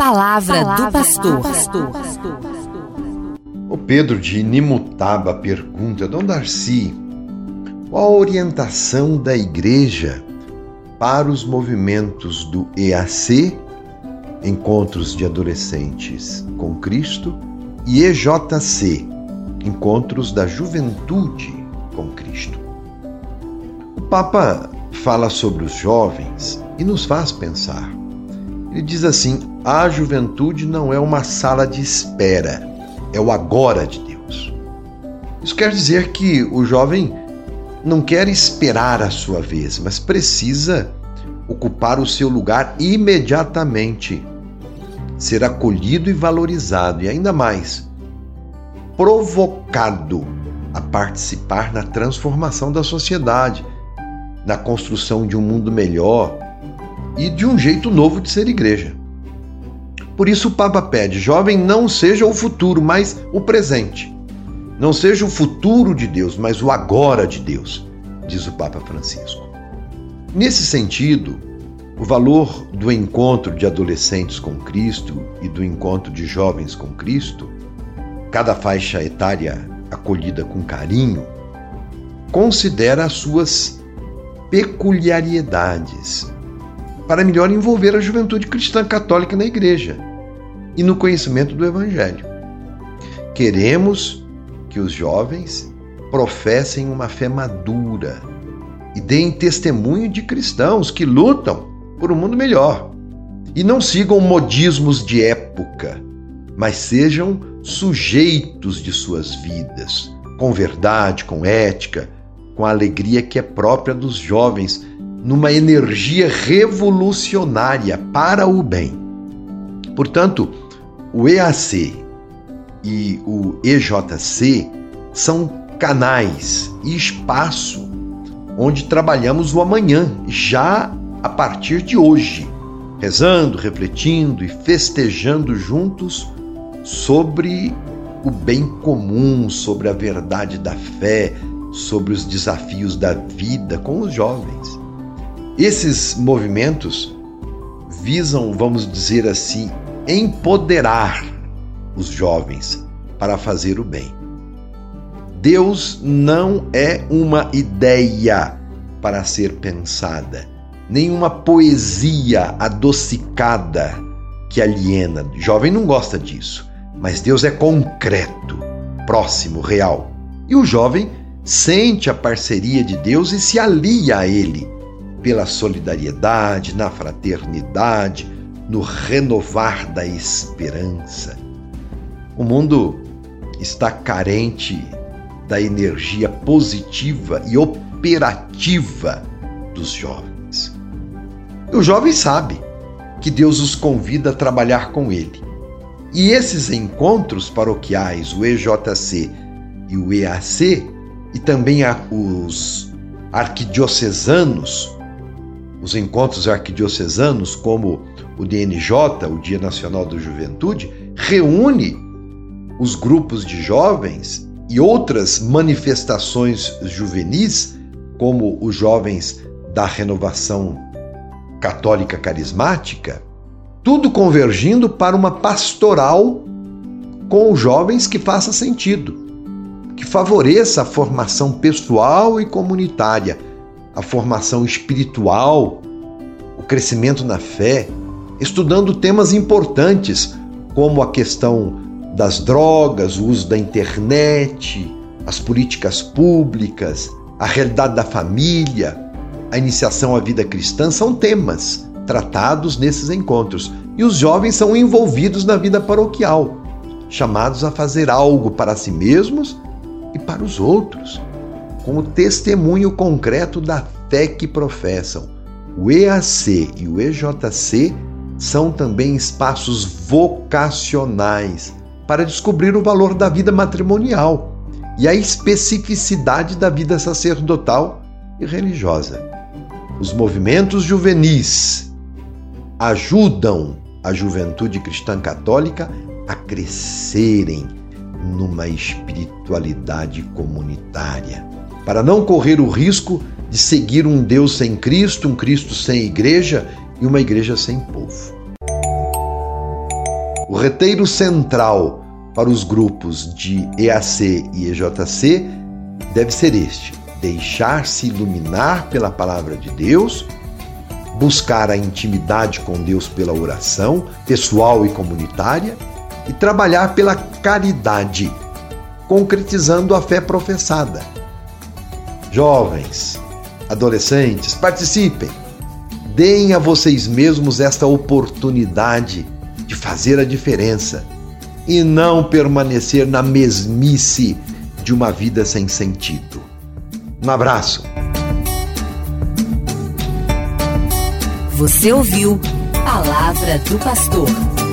palavra, palavra do pastor. pastor. O Pedro de Nimutaba pergunta, Dom Darcy, qual a orientação da igreja para os movimentos do EAC, Encontros de Adolescentes com Cristo, e EJC, Encontros da Juventude com Cristo? O Papa fala sobre os jovens e nos faz pensar. Ele diz assim: a juventude não é uma sala de espera, é o agora de Deus. Isso quer dizer que o jovem não quer esperar a sua vez, mas precisa ocupar o seu lugar imediatamente, ser acolhido e valorizado, e ainda mais, provocado a participar na transformação da sociedade, na construção de um mundo melhor e de um jeito novo de ser igreja. Por isso o Papa pede: jovem, não seja o futuro, mas o presente. Não seja o futuro de Deus, mas o agora de Deus, diz o Papa Francisco. Nesse sentido, o valor do encontro de adolescentes com Cristo e do encontro de jovens com Cristo, cada faixa etária acolhida com carinho, considera as suas peculiaridades para melhor envolver a juventude cristã católica na igreja e no conhecimento do Evangelho. Queremos que os jovens professem uma fé madura e deem testemunho de cristãos que lutam por um mundo melhor e não sigam modismos de época, mas sejam sujeitos de suas vidas, com verdade, com ética, com a alegria que é própria dos jovens numa energia revolucionária para o bem. Portanto, o EAC e o EJC são canais e espaço onde trabalhamos o amanhã, já a partir de hoje, rezando, refletindo e festejando juntos sobre o bem comum, sobre a verdade da fé, sobre os desafios da vida com os jovens. Esses movimentos visam, vamos dizer assim, empoderar os jovens para fazer o bem. Deus não é uma ideia para ser pensada, nem uma poesia adocicada que aliena. O jovem não gosta disso, mas Deus é concreto, próximo, real. E o jovem sente a parceria de Deus e se alia a ele pela solidariedade, na fraternidade, no renovar da esperança. O mundo está carente da energia positiva e operativa dos jovens. E o jovem sabe que Deus os convida a trabalhar com ele. E esses encontros paroquiais, o EJC e o EAC, e também os arquidiocesanos, os encontros arquidiocesanos, como o DNJ, o Dia Nacional da Juventude, reúne os grupos de jovens e outras manifestações juvenis, como os jovens da renovação católica carismática, tudo convergindo para uma pastoral com os jovens que faça sentido, que favoreça a formação pessoal e comunitária a formação espiritual, o crescimento na fé, estudando temas importantes como a questão das drogas, o uso da internet, as políticas públicas, a realidade da família, a iniciação à vida cristã são temas tratados nesses encontros. E os jovens são envolvidos na vida paroquial, chamados a fazer algo para si mesmos e para os outros o testemunho concreto da fé que professam. O EAC e o EJC são também espaços vocacionais para descobrir o valor da vida matrimonial e a especificidade da vida sacerdotal e religiosa. Os movimentos juvenis ajudam a juventude cristã católica a crescerem numa espiritualidade comunitária para não correr o risco de seguir um Deus sem Cristo, um Cristo sem igreja e uma igreja sem povo. O reteiro central para os grupos de EAC e EJC deve ser este: deixar-se iluminar pela palavra de Deus, buscar a intimidade com Deus pela oração, pessoal e comunitária, e trabalhar pela caridade, concretizando a fé professada. Jovens, adolescentes, participem. Deem a vocês mesmos esta oportunidade de fazer a diferença e não permanecer na mesmice de uma vida sem sentido. Um abraço. Você ouviu Palavra do Pastor.